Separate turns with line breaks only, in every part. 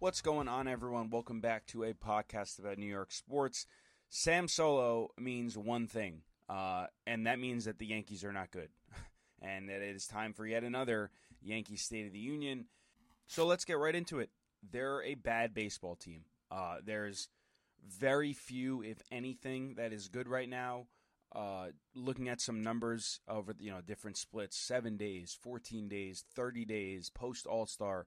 What's going on, everyone? Welcome back to a podcast about New York sports. Sam Solo means one thing, uh, and that means that the Yankees are not good, and that it is time for yet another Yankee State of the Union. So let's get right into it. They're a bad baseball team. Uh, there's very few, if anything, that is good right now. Uh, looking at some numbers over you know different splits, seven days, fourteen days, thirty days, post All Star,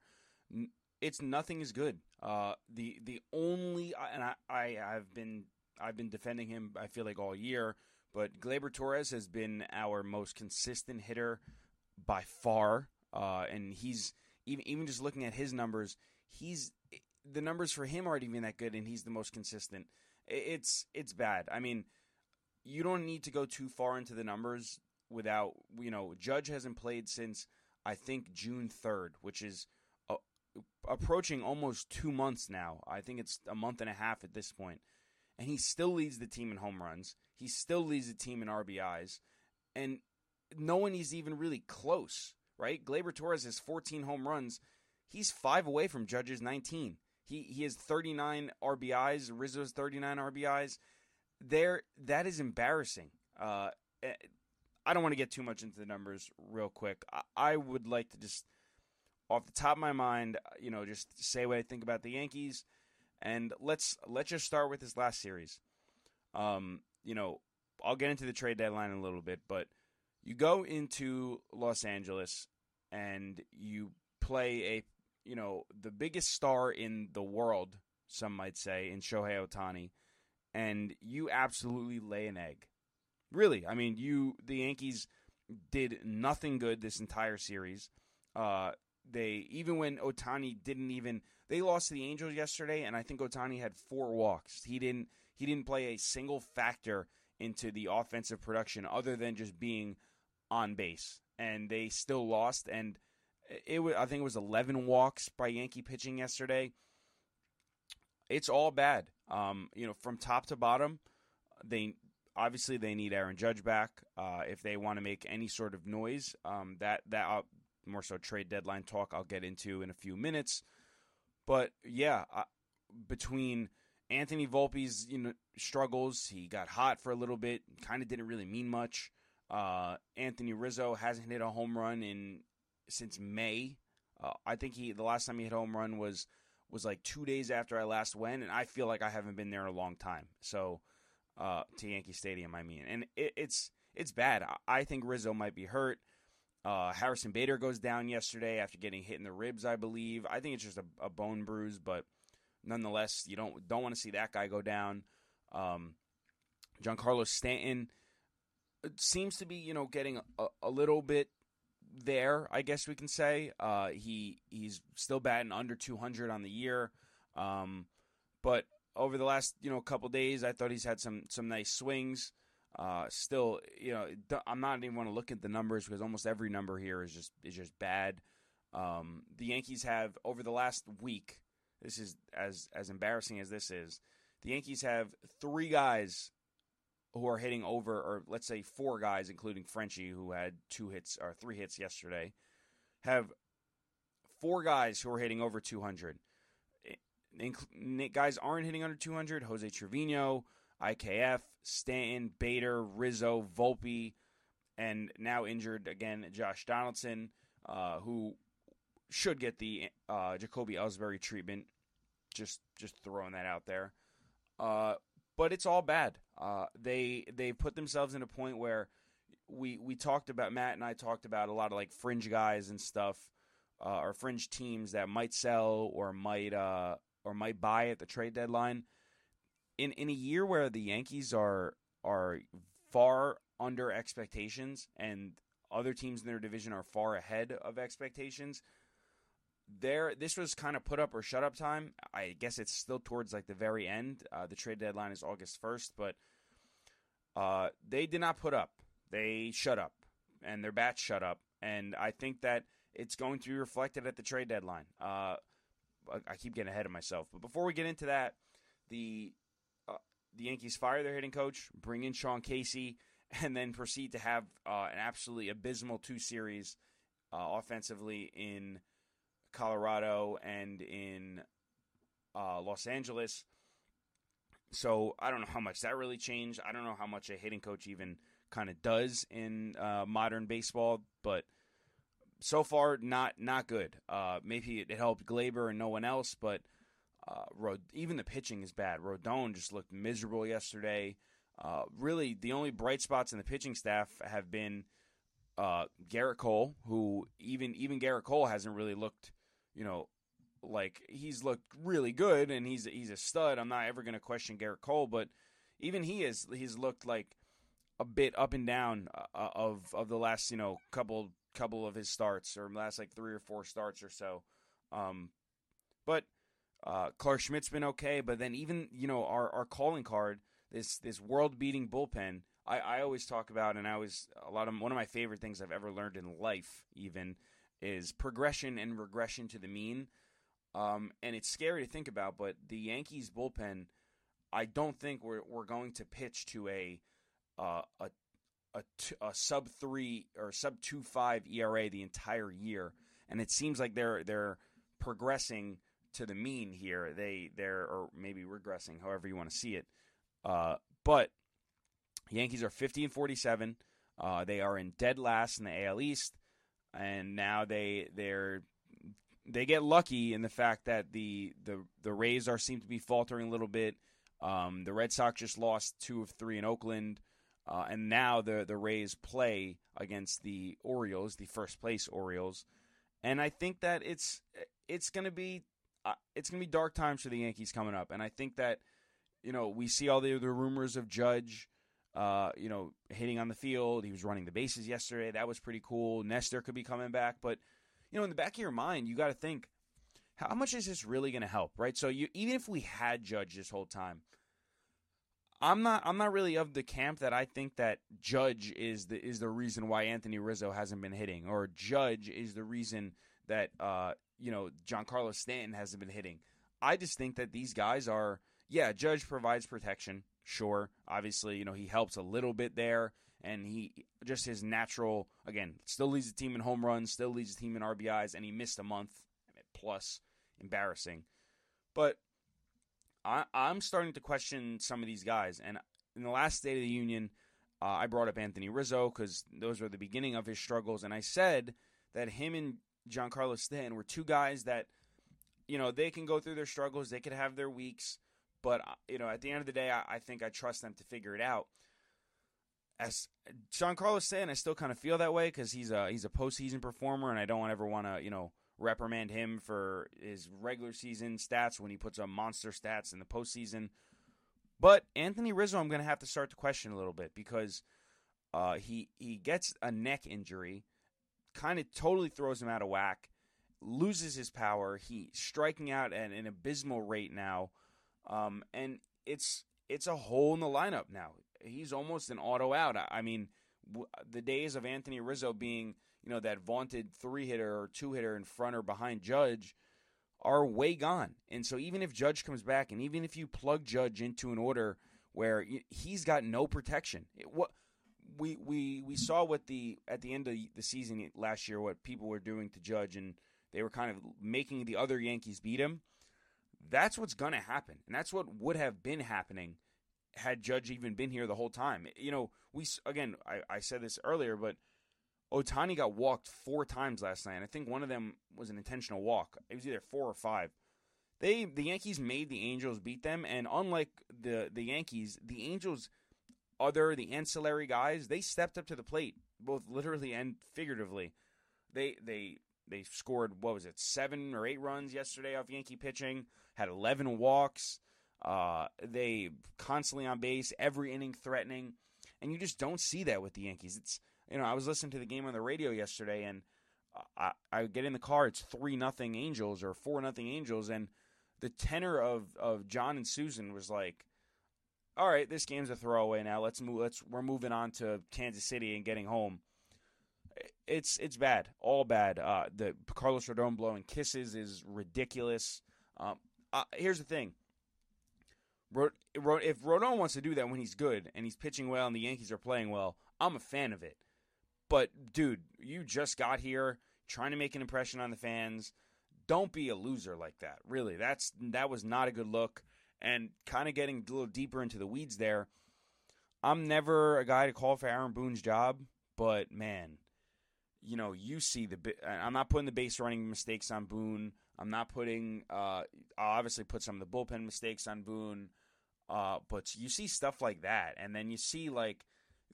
it's nothing is good. Uh, the the only and I, I have been I've been defending him. I feel like all year, but Gleyber Torres has been our most consistent hitter by far, uh, and he's even even just looking at his numbers, he's the numbers for him aren't even that good, and he's the most consistent. It's it's bad. I mean you don't need to go too far into the numbers without you know Judge hasn't played since I think June third, which is approaching almost two months now. I think it's a month and a half at this point, and he still leads the team in home runs. He still leads the team in RBIs, and no one is even really close. Right? Gleyber Torres has 14 home runs. He's five away from Judge's 19. He he has 39 RBIs. Rizzo's 39 RBIs there that is embarrassing. Uh, eh, I don't want to get too much into the numbers real quick. I, I, would like to just, off the top of my mind, you know, just say what I think about the Yankees, and let's let's just start with this last series. Um, you know, I'll get into the trade deadline in a little bit, but you go into Los Angeles and you play a, you know, the biggest star in the world, some might say, in Shohei Ohtani and you absolutely lay an egg. Really, I mean, you the Yankees did nothing good this entire series. Uh, they even when Ohtani didn't even they lost to the Angels yesterday, and I think Ohtani had four walks. He didn't he didn't play a single factor into the offensive production other than just being on base, and they still lost. And it was I think it was eleven walks by Yankee pitching yesterday. It's all bad. Um, you know, from top to bottom, they obviously they need Aaron Judge back uh, if they want to make any sort of noise. Um, that that uh, more so trade deadline talk I'll get into in a few minutes. But yeah, uh, between Anthony Volpe's you know struggles, he got hot for a little bit, kind of didn't really mean much. Uh, Anthony Rizzo hasn't hit a home run in since May. Uh, I think he the last time he hit a home run was was like two days after I last went, and I feel like I haven't been there in a long time. So uh, to Yankee Stadium, I mean, and it, it's it's bad. I think Rizzo might be hurt. Uh, Harrison Bader goes down yesterday after getting hit in the ribs, I believe. I think it's just a, a bone bruise, but nonetheless, you don't don't want to see that guy go down. Um, Giancarlo Stanton seems to be, you know, getting a, a little bit there, I guess we can say. Uh, he he's still batting under 200 on the year, um, but over the last you know couple days, I thought he's had some some nice swings. Uh, still, you know, I'm not even want to look at the numbers because almost every number here is just is just bad. Um, the Yankees have over the last week. This is as as embarrassing as this is. The Yankees have three guys who are hitting over, or let's say four guys, including Franchy, who had two hits or three hits yesterday, have four guys who are hitting over 200. Guys aren't hitting under 200. Jose Trevino, IKF, Stanton, Bader, Rizzo, Volpe, and now injured again Josh Donaldson, uh, who should get the uh, Jacoby Ellsbury treatment. Just just throwing that out there. Uh, but it's all bad. Uh, they they put themselves in a point where we we talked about Matt and I talked about a lot of like fringe guys and stuff, uh, or fringe teams that might sell or might uh, or might buy at the trade deadline. In in a year where the Yankees are are far under expectations and other teams in their division are far ahead of expectations, there this was kind of put up or shut up time. I guess it's still towards like the very end. Uh, the trade deadline is August first, but uh, they did not put up. They shut up, and their bats shut up. And I think that it's going to be reflected at the trade deadline. Uh, I keep getting ahead of myself, but before we get into that, the the Yankees fire their hitting coach, bring in Sean Casey, and then proceed to have uh, an absolutely abysmal two series uh, offensively in Colorado and in uh, Los Angeles. So I don't know how much that really changed. I don't know how much a hitting coach even kind of does in uh, modern baseball, but so far not not good. Uh, maybe it, it, helped Gleyber and no one else, but uh, Rod- even the pitching is bad. Rodon just looked miserable yesterday. Uh, really, the only bright spots in the pitching staff have been uh, Gerrit Cole, who even even Gerrit Cole hasn't really looked, you know, like he's looked really good and he's he's a stud. I'm not ever going to question Gerrit Cole, but even he is he's looked like a bit up and down uh, of of the last you know couple couple of his starts or last like three or four starts or so. Um, but uh, Clarke Schmidt's been okay, but then even you know our our calling card this this world beating bullpen. I, I always talk about, and I always a lot of one of my favorite things I've ever learned in life, even is progression and regression to the mean. Um, and it's scary to think about, but the Yankees bullpen, I don't think we're we're going to pitch to a uh, a a, t- a sub three or sub two five ERA the entire year, and it seems like they're they're progressing to the mean here. They they're or maybe regressing, however you want to see it. Uh, but Yankees are 50 and 47. Uh, they are in dead last in the AL East, and now they they're they get lucky in the fact that the the the Rays are seem to be faltering a little bit. Um, the Red Sox just lost two of three in Oakland, uh, and now the the Rays play against the Orioles, the first place Orioles, and I think that it's it's going to be uh, it's going to be dark times for the Yankees coming up, and I think that you know, we see all the, the rumors of Judge, uh, you know, hitting on the field. He was running the bases yesterday. That was pretty cool. Nestor could be coming back, but you know, in the back of your mind, you got to think, how much is this really going to help, right? So you even if we had Judge this whole time, I'm not I'm not really of the camp that I think that Judge is the is the reason why Anthony Rizzo hasn't been hitting, or Judge is the reason that uh, you know Giancarlo Stanton hasn't been hitting. I just think that these guys are yeah, Judge provides protection. Sure, obviously, you know he helps a little bit there, and he just his natural again still leads the team in home runs, still leads the team in RBIs, and he missed a month plus, embarrassing. But I, I'm starting to question some of these guys, and in the last State of the Union, uh, I brought up Anthony Rizzo because those were the beginning of his struggles, and I said that him and Giancarlo Stanton were two guys that, you know, they can go through their struggles, they could have their weeks, but uh, you know, at the end of the day, I, I think I trust them to figure it out. As Giancarlo Stanton, I still kind of feel that way because he's a he's a postseason performer, and I don't ever want to you know reprimand him for his regular season stats when he puts up monster stats in the postseason. But Anthony Rizzo, I'm going to have to start to question a little bit because uh, he he gets a neck injury, kind of totally throws him out of whack, loses his power. He's striking out at an abysmal rate now. Um, and it's it's a hole in the lineup now. He's almost an auto out. I mean, w- the days of Anthony Rizzo being you know that vaunted three hitter or two hitter in front or behind Judge are way gone. And so even if Judge comes back, and even if you plug Judge into an order where he's got no protection, it, what we we we saw what the at the end of the season last year what people were doing to Judge, and they were kind of making the other Yankees beat him. That's what's going to happen. And that's what would have been happening had Judge even been here the whole time. You know, we, again, I, I said this earlier, but Ohtani got walked four times last night. I think one of them was an intentional walk. It was either four or five. They the Yankees made the Angels beat them, and unlike the the Yankees, the Angels, other the ancillary guys, they stepped up to the plate, both literally and figuratively. They they they scored what was it seven or eight runs yesterday off Yankee pitching. Had eleven walks. Uh, they constantly on base, every inning threatening, and you just don't see that with the Yankees. It's you know I was listening to the game on the radio yesterday, and I, I get in the car. It's three nothing Angels or four nothing Angels, and the tenor of of John and Suzyn was like, "All right, this game's a throwaway now. Let's move. Let's we're moving on to Kansas City and getting home." it's it's bad, all bad. Uh, the Carlos Rodon blowing kisses is ridiculous. Um, uh, here's the thing: if Rodon wants to do that when he's good and he's pitching well and the Yankees are playing well, I'm a fan of it. But dude, you just got here, trying to make an impression on the fans. don't be a loser like that. Really, that's that was not a good look. And kind of getting a little deeper into the weeds there. I'm never a guy to call for Aaron Boone's job, but man, you know, you see the. I'm not putting the base running mistakes on Boone. I'm not putting. Uh, I'll obviously put some of the bullpen mistakes on Boone. Uh, but you see stuff like that, and then you see like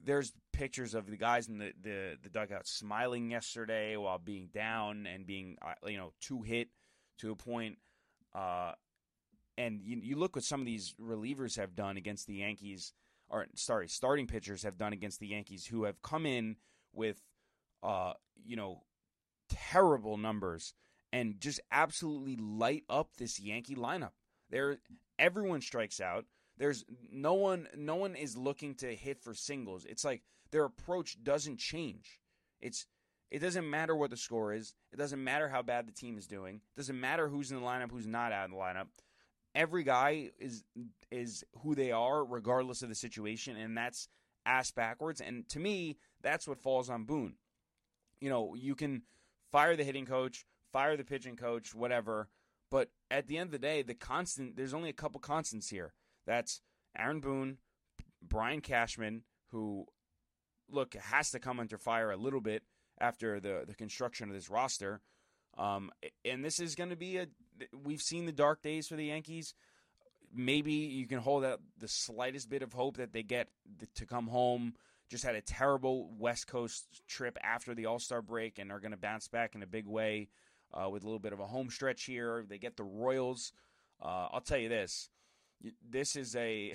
there's pictures of the guys in the, the, the dugout smiling yesterday while being down and being uh, you know two hit to a point. Uh, and you, you look what some of these relievers have done against the Yankees, or sorry, starting pitchers have done against the Yankees, who have come in with uh, you know terrible numbers and just absolutely light up this Yankee lineup. There, everyone strikes out. There's no one no one is looking to hit for singles. It's like their approach doesn't change. It's it doesn't matter what the score is. It doesn't matter how bad the team is doing. It doesn't matter who's in the lineup, who's not out in the lineup. Every guy is is who they are regardless of the situation and that's ass backwards and to me that's what falls on Boone. You know, you can fire the hitting coach, fire the pitching coach, whatever, but at the end of the day, the constant there's only a couple constants here. That's Aaron Boone, Brian Cashman, who look has to come under fire a little bit after the the construction of this roster. Um, and this is going to be a. We've seen the dark days for the Yankees. Maybe you can hold out the slightest bit of hope that they get to come home. Just had a terrible West Coast trip after the All Star break and are going to bounce back in a big way uh, with a little bit of a home stretch here. They get the Royals. Uh, I'll tell you this: this is a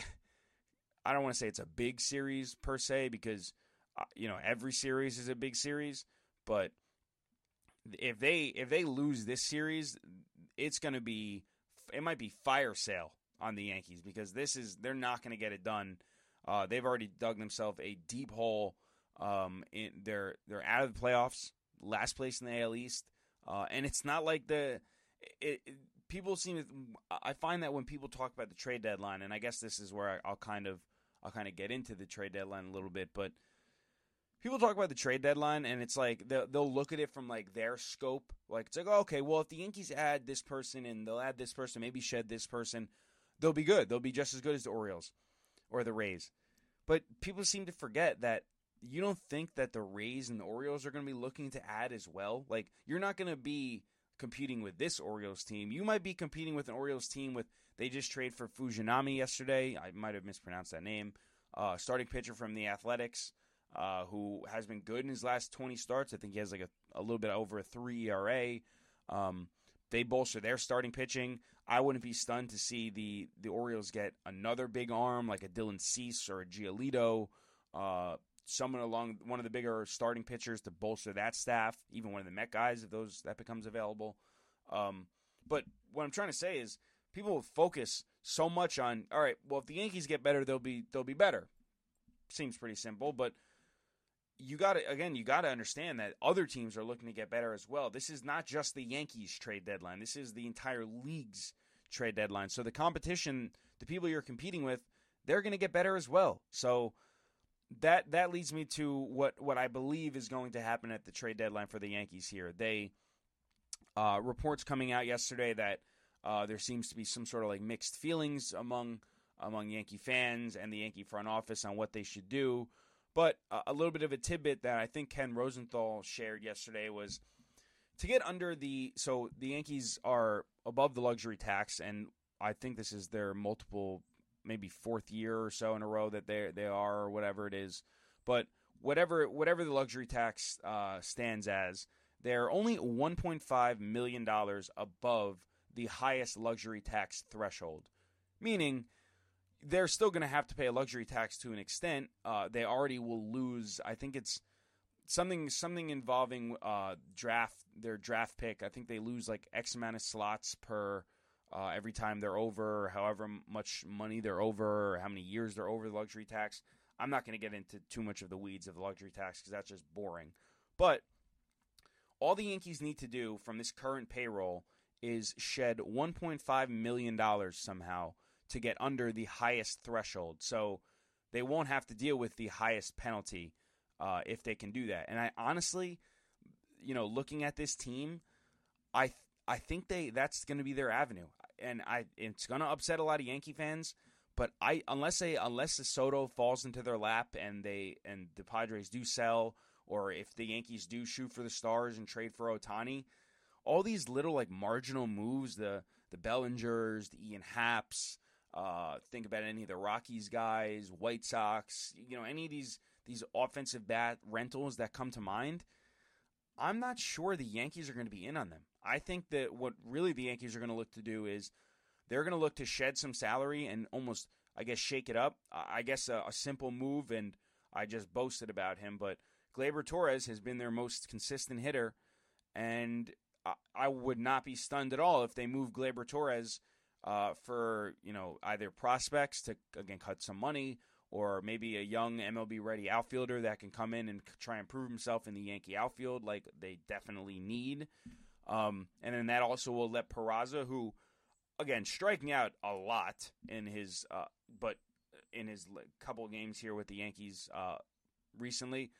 I don't want to say it's a big series per se because uh, you know every series is a big series, but if they if they lose this series, it's going to be it might be fire sale on the Yankees because this is they're not going to get it done. Uh, they've already dug themselves a deep hole. Um, in, they're they're out of the playoffs, last place in the AL East, uh, and it's not like the it, it, people seem to, I find that when people talk about the trade deadline, and I guess this is where I, will kind of I'll kind of get into the trade deadline a little bit, but people talk about the trade deadline, and it's like they'll, they'll look at it from like their scope. Like it's like, oh, okay, well, if the Yankees add this person and they'll add this person, maybe shed this person, they'll be good. They'll be just as good as the Orioles or the Rays. But people seem to forget that you don't think that the Rays and the Orioles are going to be looking to add as well. Like you're not going to be competing with this Orioles team. You might be competing with an Orioles team with they just trade for Fujinami yesterday. I might have mispronounced that name. Uh, starting pitcher from the Athletics, uh, who has been good in his last 20 starts. I think he has like a, a little bit over a three ERA. Um, they bolster their starting pitching. I wouldn't be stunned to see the the Orioles get another big arm like a Dylan Cease or a Giolito. Uh, someone along one of the bigger starting pitchers to bolster that staff, even one of the Met guys if those that becomes available. Um, but what I'm trying to say is people focus so much on all right, well if the Yankees get better, they'll be they'll be better. Seems pretty simple, but you got to again, you got to understand that other teams are looking to get better as well. This is not just the Yankees trade deadline. This is the entire league's trade deadline. So the competition, the people you're competing with, they're going to get better as well. So that that leads me to what what I believe is going to happen at the trade deadline for the Yankees here. They uh, reports coming out yesterday that uh, there seems to be some sort of like mixed feelings among among Yankee fans and the Yankee front office on what they should do. But a little bit of a tidbit that I think Ken Rosenthal shared yesterday was to get under the so the Yankees are above the luxury tax, and I think this is their multiple maybe fourth year or so in a row that they they are or whatever it is. But whatever whatever the luxury tax uh, stands as, they're only 1.5 million dollars above the highest luxury tax threshold, meaning they're still going to have to pay a luxury tax to an extent. Uh, they already will lose. I think it's something something involving uh, draft their draft pick. I think they lose like X amount of slots per uh, every time they're over, however much money they're over, how many years they're over the luxury tax. I'm not going to get into too much of the weeds of the luxury tax because that's just boring. But all the Yankees need to do from this current payroll is shed $1.5 million somehow to get under the highest threshold. So they won't have to deal with the highest penalty uh, if they can do that. And I honestly, you know, looking at this team, I I think they that's going to be their avenue, and I it's going to upset a lot of Yankee fans. But I unless they unless the Soto falls into their lap and they and the Padres do sell, or if the Yankees do shoot for the stars and trade for Ohtani, all these little like marginal moves, the the Bellingers, the Ian Happs, uh, think about any of the Rockies guys, White Sox, you know, any of these these offensive bat rentals that come to mind. I'm not sure the Yankees are going to be in on them. I think that what really the Yankees are going to look to do is they're going to look to shed some salary and almost, I guess, shake it up. I guess a, a simple move, and I just boasted about him, but Gleyber Torres has been their most consistent hitter, and I, I would not be stunned at all if they move Gleyber Torres uh, for you know either prospects to again cut some money or maybe a young MLB ready outfielder that can come in and try and prove himself in the Yankee outfield like they definitely need. Um, and then that also will let Peraza, who again striking out a lot in his uh, but in his couple games here with the Yankees uh, recently.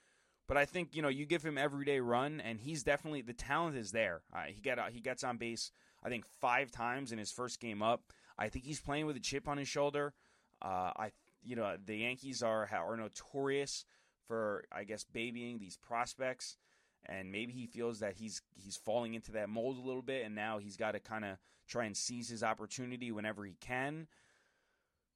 But I think you know you give him everyday run, and he's definitely the talent is there. Uh, he got he gets on base I think five times in his first game up. I think he's playing with a chip on his shoulder. Uh, I you know the Yankees are are notorious for I guess babying these prospects, and maybe he feels that he's he's falling into that mold a little bit, and now he's got to kind of try and seize his opportunity whenever he can.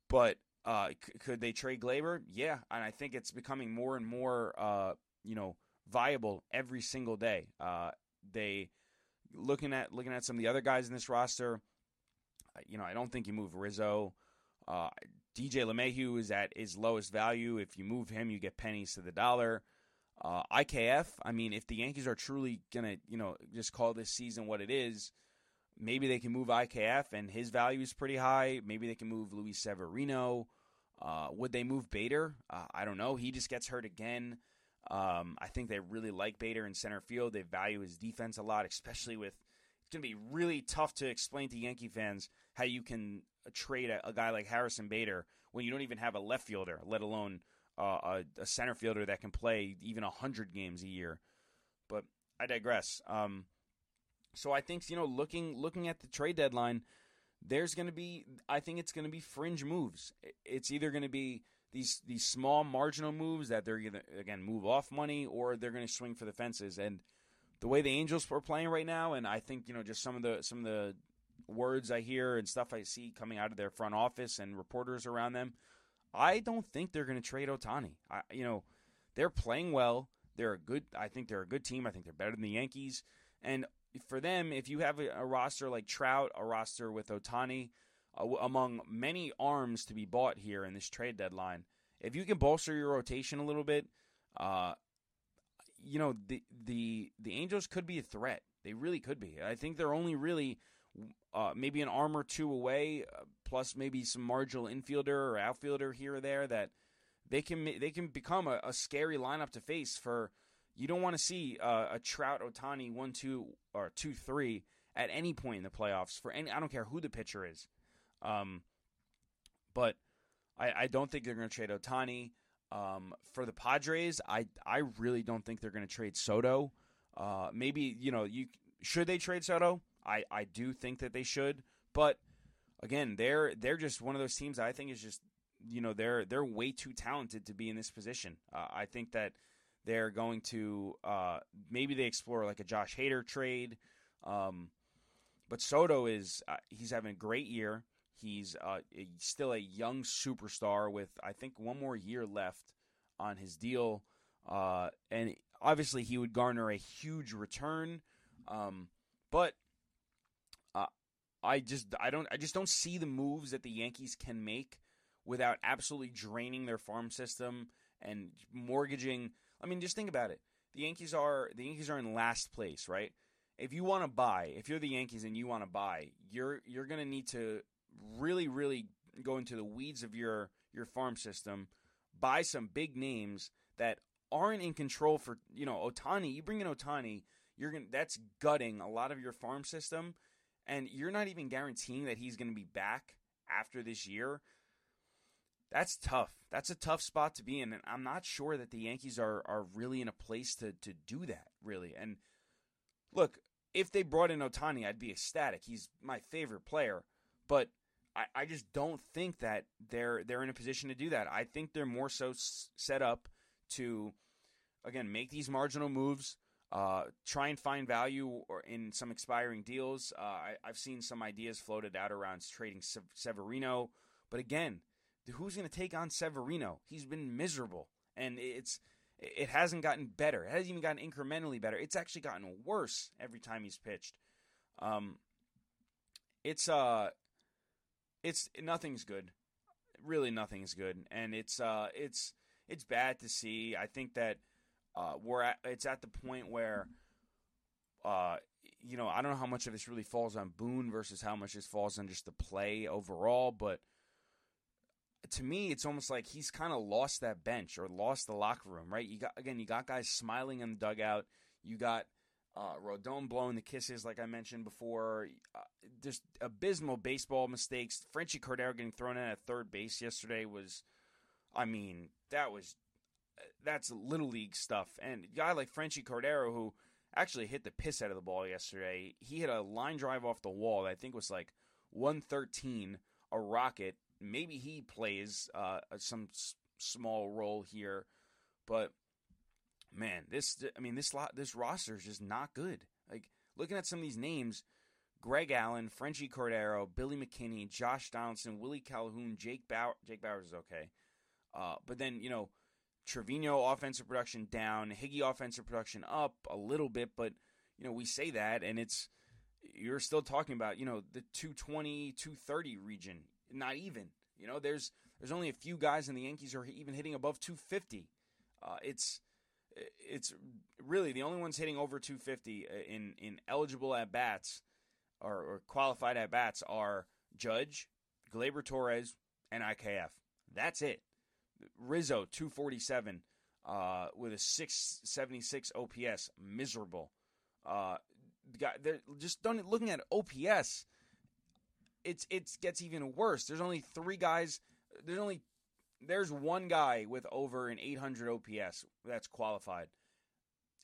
But uh, c- could they trade Gleyber? Yeah, and I think it's becoming more and more uh, you know viable every single day. Uh, they looking at looking at some of the other guys in this roster. You know, I don't think you move Rizzo. Uh, DJ LeMahieu is at his lowest value. If you move him, you get pennies to the dollar. Uh, IKF, I mean, if the Yankees are truly gonna, you know, just call this season what it is, maybe they can move IKF and his value is pretty high. Maybe they can move Luis Severino. Uh, would they move Bader? Uh, I don't know. He just gets hurt again. Um, I think they really like Bader in center field. They value his defense a lot, especially with. It's going to be really tough to explain to Yankee fans how you can trade a, a guy like Harrison Bader when you don't even have a left fielder, let alone uh, a, a, center fielder that can play even 100 games a year. But I digress. Um, so I think, you know, looking looking at the trade deadline, there's going to be, I think it's going to be fringe moves. It's either going to be these these small marginal moves that they're to, again, move off money or they're going to swing for the fences. And the way the Angels are playing right now, and I think, you know, just some of the some of the words I hear and stuff I see coming out of their front office and reporters around them, I don't think they're going to trade Ohtani. I, you know, they're playing well. They're a good. I think they're a good team. I think they're better than the Yankees. And for them, if you have a, a roster like Trout, a roster with Ohtani, uh, among many arms to be bought here in this trade deadline, if you can bolster your rotation a little bit, uh, you know the the the Angels could be a threat. They really could be. I think they're only really uh, maybe an arm or two away, uh, plus maybe some marginal infielder or outfielder here or there that they can they can become a, a scary lineup to face. For you don't want to see uh, a Trout Ohtani one two or two three at any point in the playoffs for any. I don't care who the pitcher is, um, but I, I don't think they're going to trade Ohtani. Um, for the Padres, I I really don't think they're going to trade Soto. Uh, maybe you know you should they trade Soto? I, I do think that they should, but again, they're they're just one of those teams I think is just you know they're they're way too talented to be in this position. Uh, I think that they're going to uh, maybe they explore like a Josh Hader trade, um, but Soto is uh, he's having a great year. He's uh, still a young superstar with I think one more year left on his deal, uh, and obviously he would garner a huge return. Um, but I just I don't I just don't see the moves that the Yankees can make without absolutely draining their farm system and mortgaging. I mean, just think about it. The Yankees are the Yankees are in last place, right? If you want to buy, if you're the Yankees and you want to buy, you're you're going to need to really really go into the weeds of your your farm system, buy some big names that aren't in control for, you know, Ohtani. you bring in Ohtani, you're to that's gutting a lot of your farm system and you're not even guaranteeing that he's to be back after this year. That's tough. That's a tough spot to be in, and I'm not sure that the Yankees are are really in a place to to do that. Really, and look, if they brought in Ohtani, I'd be ecstatic. He's my favorite player, but I, I just don't think that they're they're in a position to do that. I think they're more so s- set up to again make these marginal moves, uh, try and find value or in some expiring deals. Uh, I, have seen some ideas floated out around trading Severino, but again, who's going to take on Severino? He's been miserable, and it's it hasn't gotten better. It hasn't even gotten incrementally better. It's actually gotten worse every time he's pitched. Um, it's uh, it's nothing's good. Really, nothing's good, and it's uh, it's it's bad to see. I think that uh, we're at it's at the point where uh, you know I don't know how much of this really falls on Boone versus how much this falls on just the play overall, but to me, it's almost like he's kind of lost that bench or lost the locker room, right? You got again, you got guys smiling in the dugout. You got uh, Rodon blowing the kisses, like I mentioned before. Uh, just abysmal baseball mistakes. Franchy Cordero getting thrown in at third base yesterday was, I mean, that was that's little league stuff. And a guy like Franchy Cordero, who actually hit the piss out of the ball yesterday, he hit a line drive off the wall that I think was like 113, a rocket maybe he plays uh, some s- small role here, but man, this I mean this lot this roster is just not good. Like looking at some of these names, Greg Allen, Franchy Cordero, Billy McKinney, Josh Donaldson, Willie Calhoun, Jake Bauer. Jake Bauers is okay, uh, but then you know Trevino offensive production down, Higgy offensive production up a little bit, but you know we say that and it's you're still talking about you know the 220 230 region not even. You know, there's there's only a few guys in the Yankees are even hitting above 250. Uh, it's it's really the only ones hitting over 250 uh, in in eligible at bats or, or qualified at bats are Judge, Gleyber Torres, and IKF. That's it. Rizzo 247 uh, with a 676 OPS, miserable. Uh, they're just don't looking at OPS it's it gets even worse. There's only three guys. There's only there's one guy with over an 800 OPS that's qualified,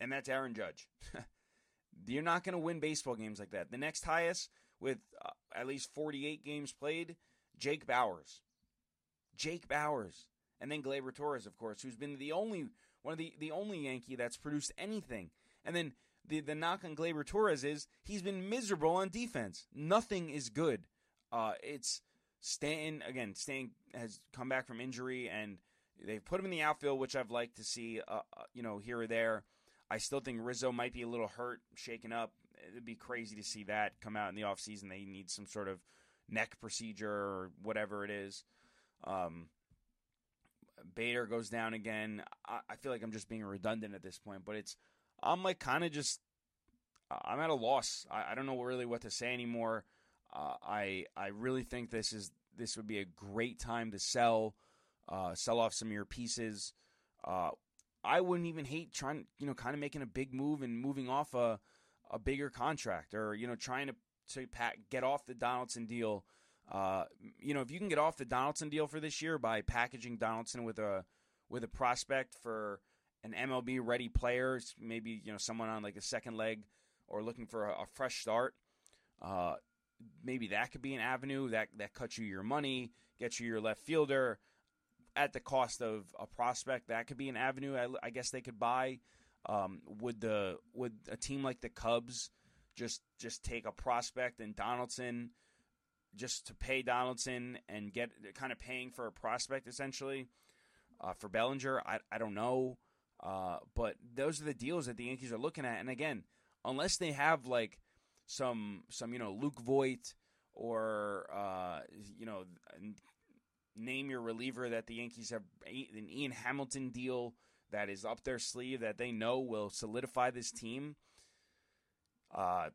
and that's Aaron Judge. You're not going to win baseball games like that. The next highest with uh, at least 48 games played, Jake Bauers. Jake Bauers. and then Gleyber Torres, of course, who's been the only one of the the only Yankee that's produced anything. And then the the knock on Gleyber Torres is he's been miserable on defense. Nothing is good. Uh, it's Stanton again. Stanton has come back from injury, and they've put him in the outfield, which I've liked to see. Uh, uh, you know, here or there. I still think Rizzo might be a little hurt, shaken up. It'd be crazy to see that come out in the offseason. They need some sort of neck procedure or whatever it is. Um, Bader goes down again. I, I, feel like I'm just being redundant at this point, but it's I'm like kind of just I'm at a loss. I, I, don't know really what to say anymore. Uh, I I really think this is this would be a great time to sell uh, sell off some of your pieces. Uh, I wouldn't even hate trying, you know, kind of making a big move and moving off a a bigger contract, or you know, trying to to pack, get off the Donaldson deal. Uh, you know, if you can get off the Donaldson deal for this year by packaging Donaldson with a with a prospect for an MLB ready player, maybe you know someone on like a second leg or looking for a, a fresh start. Maybe that could be an avenue that that cuts you your money, gets you your left fielder at the cost of a prospect. That could be an avenue. I, I guess they could buy. Um, would the would a team like the Cubs just just take a prospect and Donaldson just to pay Donaldson and get kind of paying for a prospect essentially uh, for Bellinger? I I don't know. Uh, but those are the deals that the Yankees are looking at. And again, unless they have like some some you know Luke Voit or uh, you know name your reliever that the Yankees have an Ian Hamilton deal that is up their sleeve that they know will solidify this team. Uh,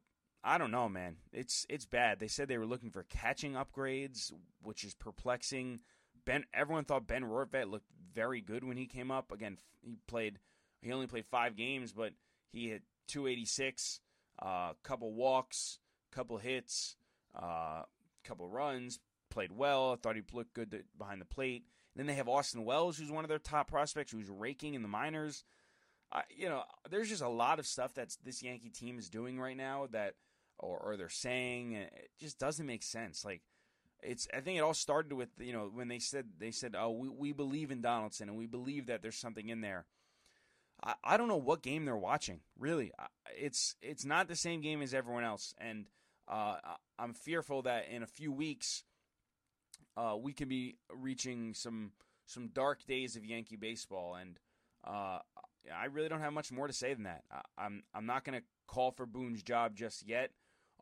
I don't know, man. It's it's bad. They said they were looking for catching upgrades, which is perplexing. Ben, everyone thought Ben Rortvedt looked very good when he came up. Again, he played. He only played five games, but he hit 286 a uh, couple walks, couple hits, uh, couple runs, played well. I thought he looked good to, behind the plate. And then they have Austin Wells, who's one of their top prospects, who's raking in the minors. I, you know, there's just a lot of stuff that this Yankee team is doing right now that, or, or they're saying, it just doesn't make sense. Like, it's I think it all started with you know when they said they said oh we, we believe in Donaldson and we believe that there's something in there. I, I don't know what game they're watching really. It's it's not the same game as everyone else, and uh, I'm fearful that in a few weeks uh, we could be reaching some some dark days of Yankee baseball, and uh, I really don't have much more to say than that. I, I'm I'm not going to call for Boone's job just yet.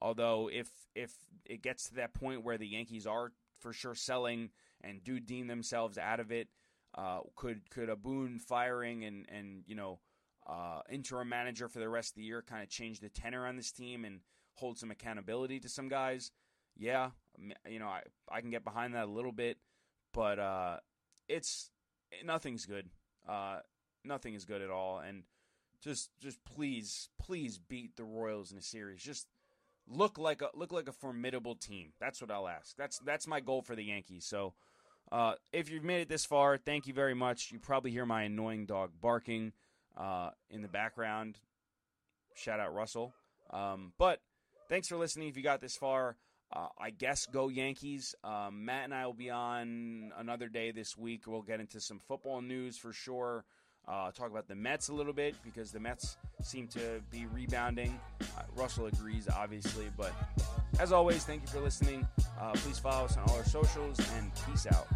Although if if it gets to that point where the Yankees are for sure selling and do deem themselves out of it, uh, could could a Boone firing and and you know uh, interim manager for the rest of the year kind of change the tenor on this team and hold some accountability to some guys? Yeah, you know I I can get behind that a little bit, but uh, it's nothing's good. Uh, nothing is good at all, and just just please please beat the Royals in a series. Just look like a look like a formidable team. That's what I'll ask. That's that's my goal for the Yankees. So uh, if you've made it this far, thank you very much. You probably hear my annoying dog barking uh, in the background. Shout out Russell. Um, but thanks for listening. If you got this far, uh, I guess go Yankees. Um, Matt and I will be on another day this week. We'll get into some football news for sure. Uh, talk about the Mets a little bit because the Mets seem to be rebounding. Uh, Russell agrees, obviously. But as always, thank you for listening. Uh, please follow us on all our socials and peace out.